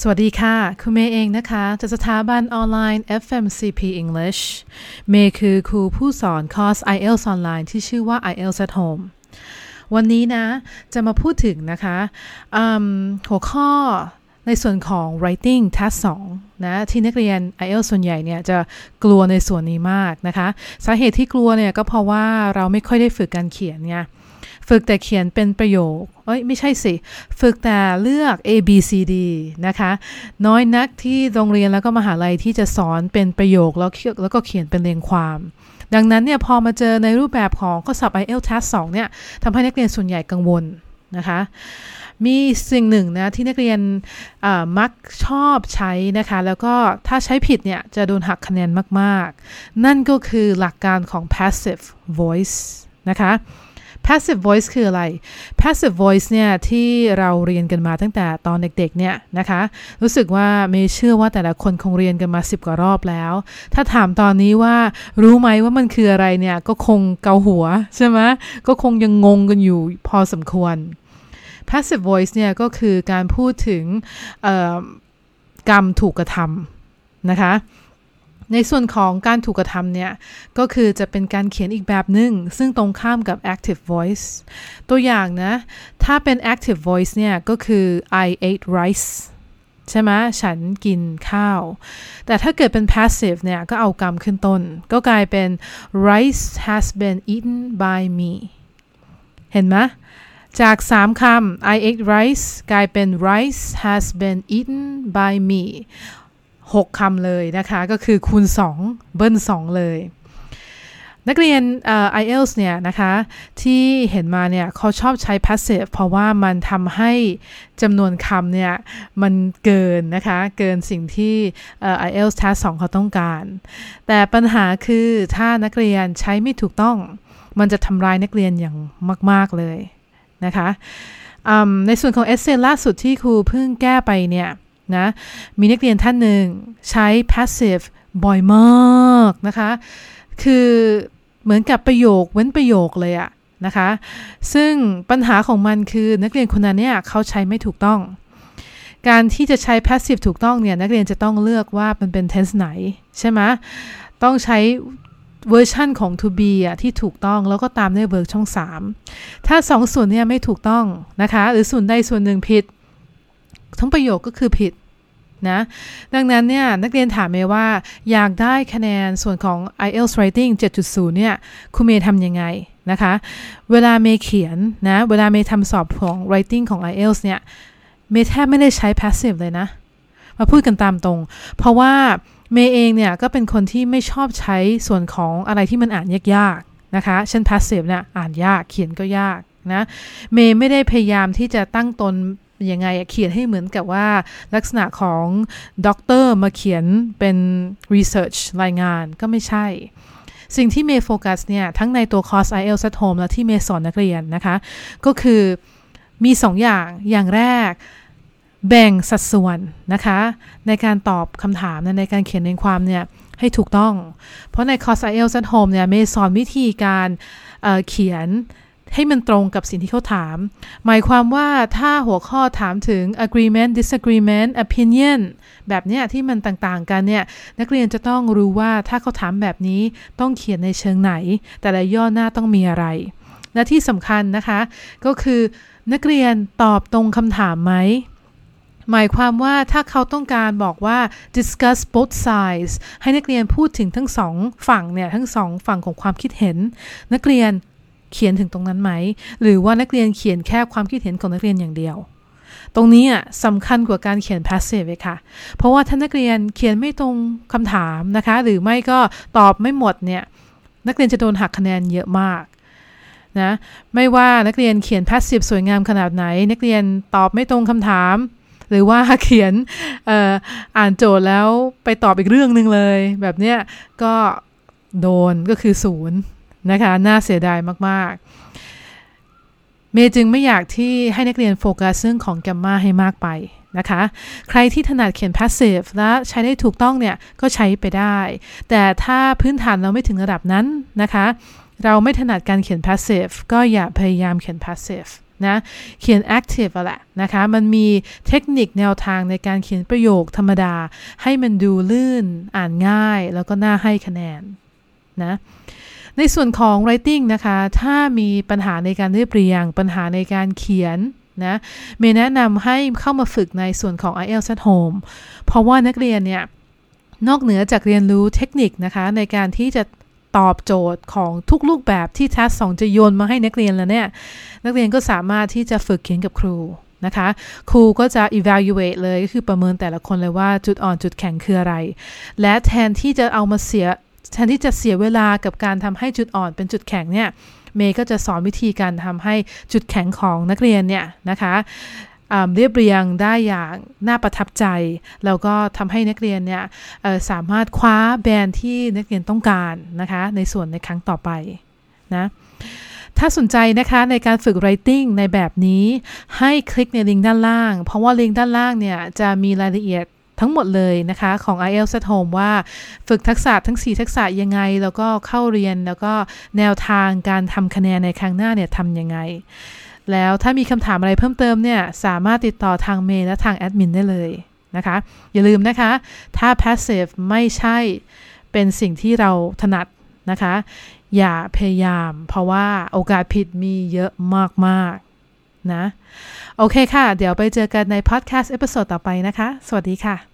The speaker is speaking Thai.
สวัสดีค่ะ คุณเมย์เองนะคะ จากสถาบันออนไลน์ FMCP English เมย์คือครูผู้สอนคอร์ส IELTS ออนไลน์ที่ชื่อว่า IELTS at Home วันนี้นะ จะมาพูดถึงนะคะ หัวข้อ ในส่วนของ writing task 2นะที่นักเรียน IELTS ส่วนใหญ่เนี่ยจะกลัวในส่วนนี้มากนะคะ สาเหตุที่กลัวเนี่ยก็เพราะว่าเราไม่ค่อยได้ฝึกการเขียนไงฝึกแต่เขียนเป็นประโยค เอ้ยไม่ใช่สิ ฝึกแต่เลือก A B C D นะคะ น้อยนักที่โรงเรียนแล้วก็มหาลัยที่จะสอนเป็นประโยคแล้วแล้วก็เขียนเป็นเรียงความ ดังนั้นเนี่ยพอมาเจอในรูปแบบของข้อสอบ IELTS Task 2เนี่ยทำให้นักเรียนส่วนใหญ่กังวล นะคะ มีสิ่งหนึ่งนะที่นักเรียนมักชอบใช้นะคะ แล้วก็ถ้าใช้ผิดเนี่ยจะโดนหักคะแนนมาก ๆ นั่นก็คือหลักการของ passive voice นะคะ passive voice คืออะไร passive voice เนี่ยที่เราเรียนกันมาตั้งแต่ตอนเด็กๆเนี่ยนะคะ รู้สึกว่าไม่เชื่อว่าแต่ละคนคงเรียนกันมาสิบกว่ารอบแล้ว ถ้าถามตอนนี้ว่ารู้ไหมว่ามันคืออะไรเนี่ย ก็คงเกาหัวใช่ไหมก็คงยังงงกันอยู่พอสมควร passive voice เนี่ยก็คือการพูดถึงกรรมถูกกระทำนะคะในส่วนของการถูกกระทำเนี่ย ก็คือจะเป็นการเขียนอีกแบบหนึ่งซึ่งตรงข้ามกับ active voice ตัวอย่างนะ ถ้าเป็น active voice เนี่ย ก็คือ I ate rice ใช่ไหมฉันกินข้าว แต่ถ้าเกิดเป็น passive เนี่ย ก็เอากรรมขึ้นต้น ก็กลายเป็น rice has been eaten by me เห็นไหม จากสามคำ I ate rice กลายเป็น rice has been eaten by me 6คำเลยนะคะ ก็คือคูณ 2 เบิ้ล 2 เลย นักเรียน IELTS เนี่ยนะคะ ที่เห็นมาเนี่ยเขาชอบใช้ passive เพราะว่ามันทำให้จำนวนคำเนี่ย มันเกินนะคะ เกินสิ่งที่ IELTS Task 2เขาต้องการ แต่ปัญหาคือถ้านักเรียนใช้ไม่ถูกต้อง มันจะทำลายนักเรียนอย่างมาก ๆ เลย นะคะในส่วนของเอเซล่าสุดที่ครูเพิ่งแก้ไปเนี่ยนะมีนักเรียนท่านหนึ่งใช้ passive บ่อยมากนะคะ คือเหมือนกับประโยคเว้นประโยคเลยอะนะคะ ซึ่งปัญหาของมันคือนักเรียนคนนั้นเนี่ยเขาใช้ไม่ถูกต้อง การที่จะใช้ passive ถูกต้องเนี่ยนักเรียนจะต้องเลือกว่ามันเป็น tense ไหนใช่ไหมต้องใช้ เวอร์ชั่นของ to be อะที่ถูกต้องแล้วก็ตามด้วยเวิร์กช่อง 3 ถ้าสองส่วนเนี่ยไม่ถูกต้องนะคะ หรือส่วนใดส่วนหนึ่งผิด ทั้งประโยคก็คือผิดนะดังนั้นเนี่ยนักเรียนถามเมย์ว่าอยากได้คะแนนส่วนของ IELTS Writing 7.0 เนี่ยคุณเมย์ทำยังไงนะคะ เวลาเมย์เขียนนะเวลาเมย์ทำสอบของ Writing ของ IELTS เนี่ยเมย์แทบไม่ได้ใช้ passive เลยนะ มาพูดกันตามตรง เพราะว่า เมย์เองเนี่ยก็เป็นคนที่ไม่ชอบใช้ส่วนของอะไรที่มันอ่านยากๆนะคะ เช่น passive เนี่ยอ่านยากเขียนก็ยากนะเมย์ไม่ได้พยายามที่จะตั้งตนยังไงเขียนให้เหมือนกับว่าลักษณะของด็อกเตอร์มาเขียนเป็น research รายงานก็ไม่ใช่ สิ่งที่เมย์โฟกัสเนี่ย ทั้งในตัวคอร์ส IELTS at home และที่เมย์สอนนักเรียนนะคะ ก็คือมี2อย่างอย่างแรก แบ่งสัดส่วนนะคะ ในการตอบคำถามในการเขียนในความเนี่ยให้ถูกต้อง เพราะในคอร์ส IELTS at home เนี่ยเมย์สอนวิธีการเเขียนให้มันตรงกับสิ่งที่เขาถาม หมายความว่าถ้าหัวข้อถามถึง agreement disagreement opinion แบบเนี้ยที่มันต่างๆ กันเนี่ยนักเรียนจะต้องรู้ว่าถ้าเขาถามแบบนี้ต้องเขียนในเชิงไหน แต่ละย่อหน้าต้องมีอะไร และที่สำคัญนะคะ ก็คือนักเรียนตอบตรงคำถามไหม หมายความว่าถ้าเขาต้องการบอกว่า discuss both sides ให้นักเรียนพูดถึงทั้งสองฝั่งเนี่ย ทั้งสองฝั่งของความคิดเห็น นักเรียนเขียนถึงตรงนั้นไหม หรือว่านักเรียนเขียนแค่ความคิดเห็นของนักเรียนอย่างเดียว ตรงนี้อะสำคัญกว่าการเขียน passive เลยค่ะ เพราะว่าถ้านักเรียนเขียนไม่ตรงคำถามนะคะ หรือไม่ก็ตอบไม่หมดเนี่ย นักเรียนจะโดนหักคะแนนเยอะมากนะ ไม่ว่านักเรียนเขียน passive สวยงามขนาดไหน นักเรียนตอบไม่ตรงคำถาม หรือว่าเขียนออ่านโจทย์แล้วไปตอบอีกเรื่องหนึ่งเลย แบบเนี้ยก็โดนก็คือศูนย์นะคะ น่าเสียดายมาก ๆ เมย์จึงไม่อยากที่ให้นักเรียนโฟกัสเรื่องของแกมมาให้มากไปนะคะ ใครที่ถนัดเขียน passive และใช้ได้ถูกต้องเนี่ยก็ใช้ไปได้ แต่ถ้าพื้นฐานเราไม่ถึงระดับนั้นนะคะ เราไม่ถนัดการเขียน passive ก็อย่าพยายามเขียน passive นะเขียน active อะแหละนะคะมันมีเทคนิคแนวทางในการเขียนประโยคธรรมดา ให้มันดูลื่นอ่านง่ายแล้วก็น่าให้คะแนนนะในส่วนของ writing นะคะ ถ้ามีปัญหาในการเรียบเรียง ปัญหาในการเขียนนะเมย์แนะนำให้เข้ามาฝึกในส่วนของ IELTS at home เพราะว่านักเรียนเนี่ยนอกเหนือจากเรียนรู้เทคนิคนะคะในการที่จะ ตอบโจทย์ของทุกรูปแบบที่ทัสสองจะโยนมาให้นักเรียนแล้วเนี่ย นักเรียนก็สามารถที่จะฝึกเขียนกับครูนะคะ ครูก็จะ evaluate เลยก็คือประเมินแต่ละคนเลยว่าจุดอ่อนจุดแข็งคืออะไร และแทนที่จะเอามาเสียแทนที่จะเสียเวลากับการทำให้จุดอ่อนเป็นจุดแข็งเนี่ยเมย์ก็จะสอนวิธีการทำให้จุดแข็งของนักเรียนเนี่ยนะคะ เรียบเรียงได้อย่างน่าประทับใจ แล้วก็ทำให้นักเรียนเนี่ยสามารถคว้าแบรนด์ที่นักเรียนต้องการนะคะในส่วนในครั้งต่อไปนะถ้าสนใจนะคะในการฝึก writing ในแบบนี้ให้คลิกในลิงก์ด้านล่าง เพราะว่าลิงก์ด้านล่างเนี่ยจะมีรายละเอียดทั้งหมดเลยนะคะของ IELTS at Home ว่าฝึกทักษะทั้ง 4 ทักษะยังไง แล้วก็เข้าเรียนแล้วก็แนวทางการทำคะแนนในครั้งหน้าเนี่ยทำยังไง แล้วถ้ามีคำถามอะไรเพิ่มเติมเนี่ย สามารถติดต่อทางเมย์และทางแอดมินได้เลยนะคะ อย่าลืมนะคะ ถ้า passive ไม่ใช่เป็นสิ่งที่เราถนัดนะคะ อย่าพยายาม เพราะว่าโอกาสผิดมีเยอะมากๆนะ โอเคค่ะ เดี๋ยวไปเจอกันในพอดแคสต์ episode ต่อไปนะคะ สวัสดีค่ะ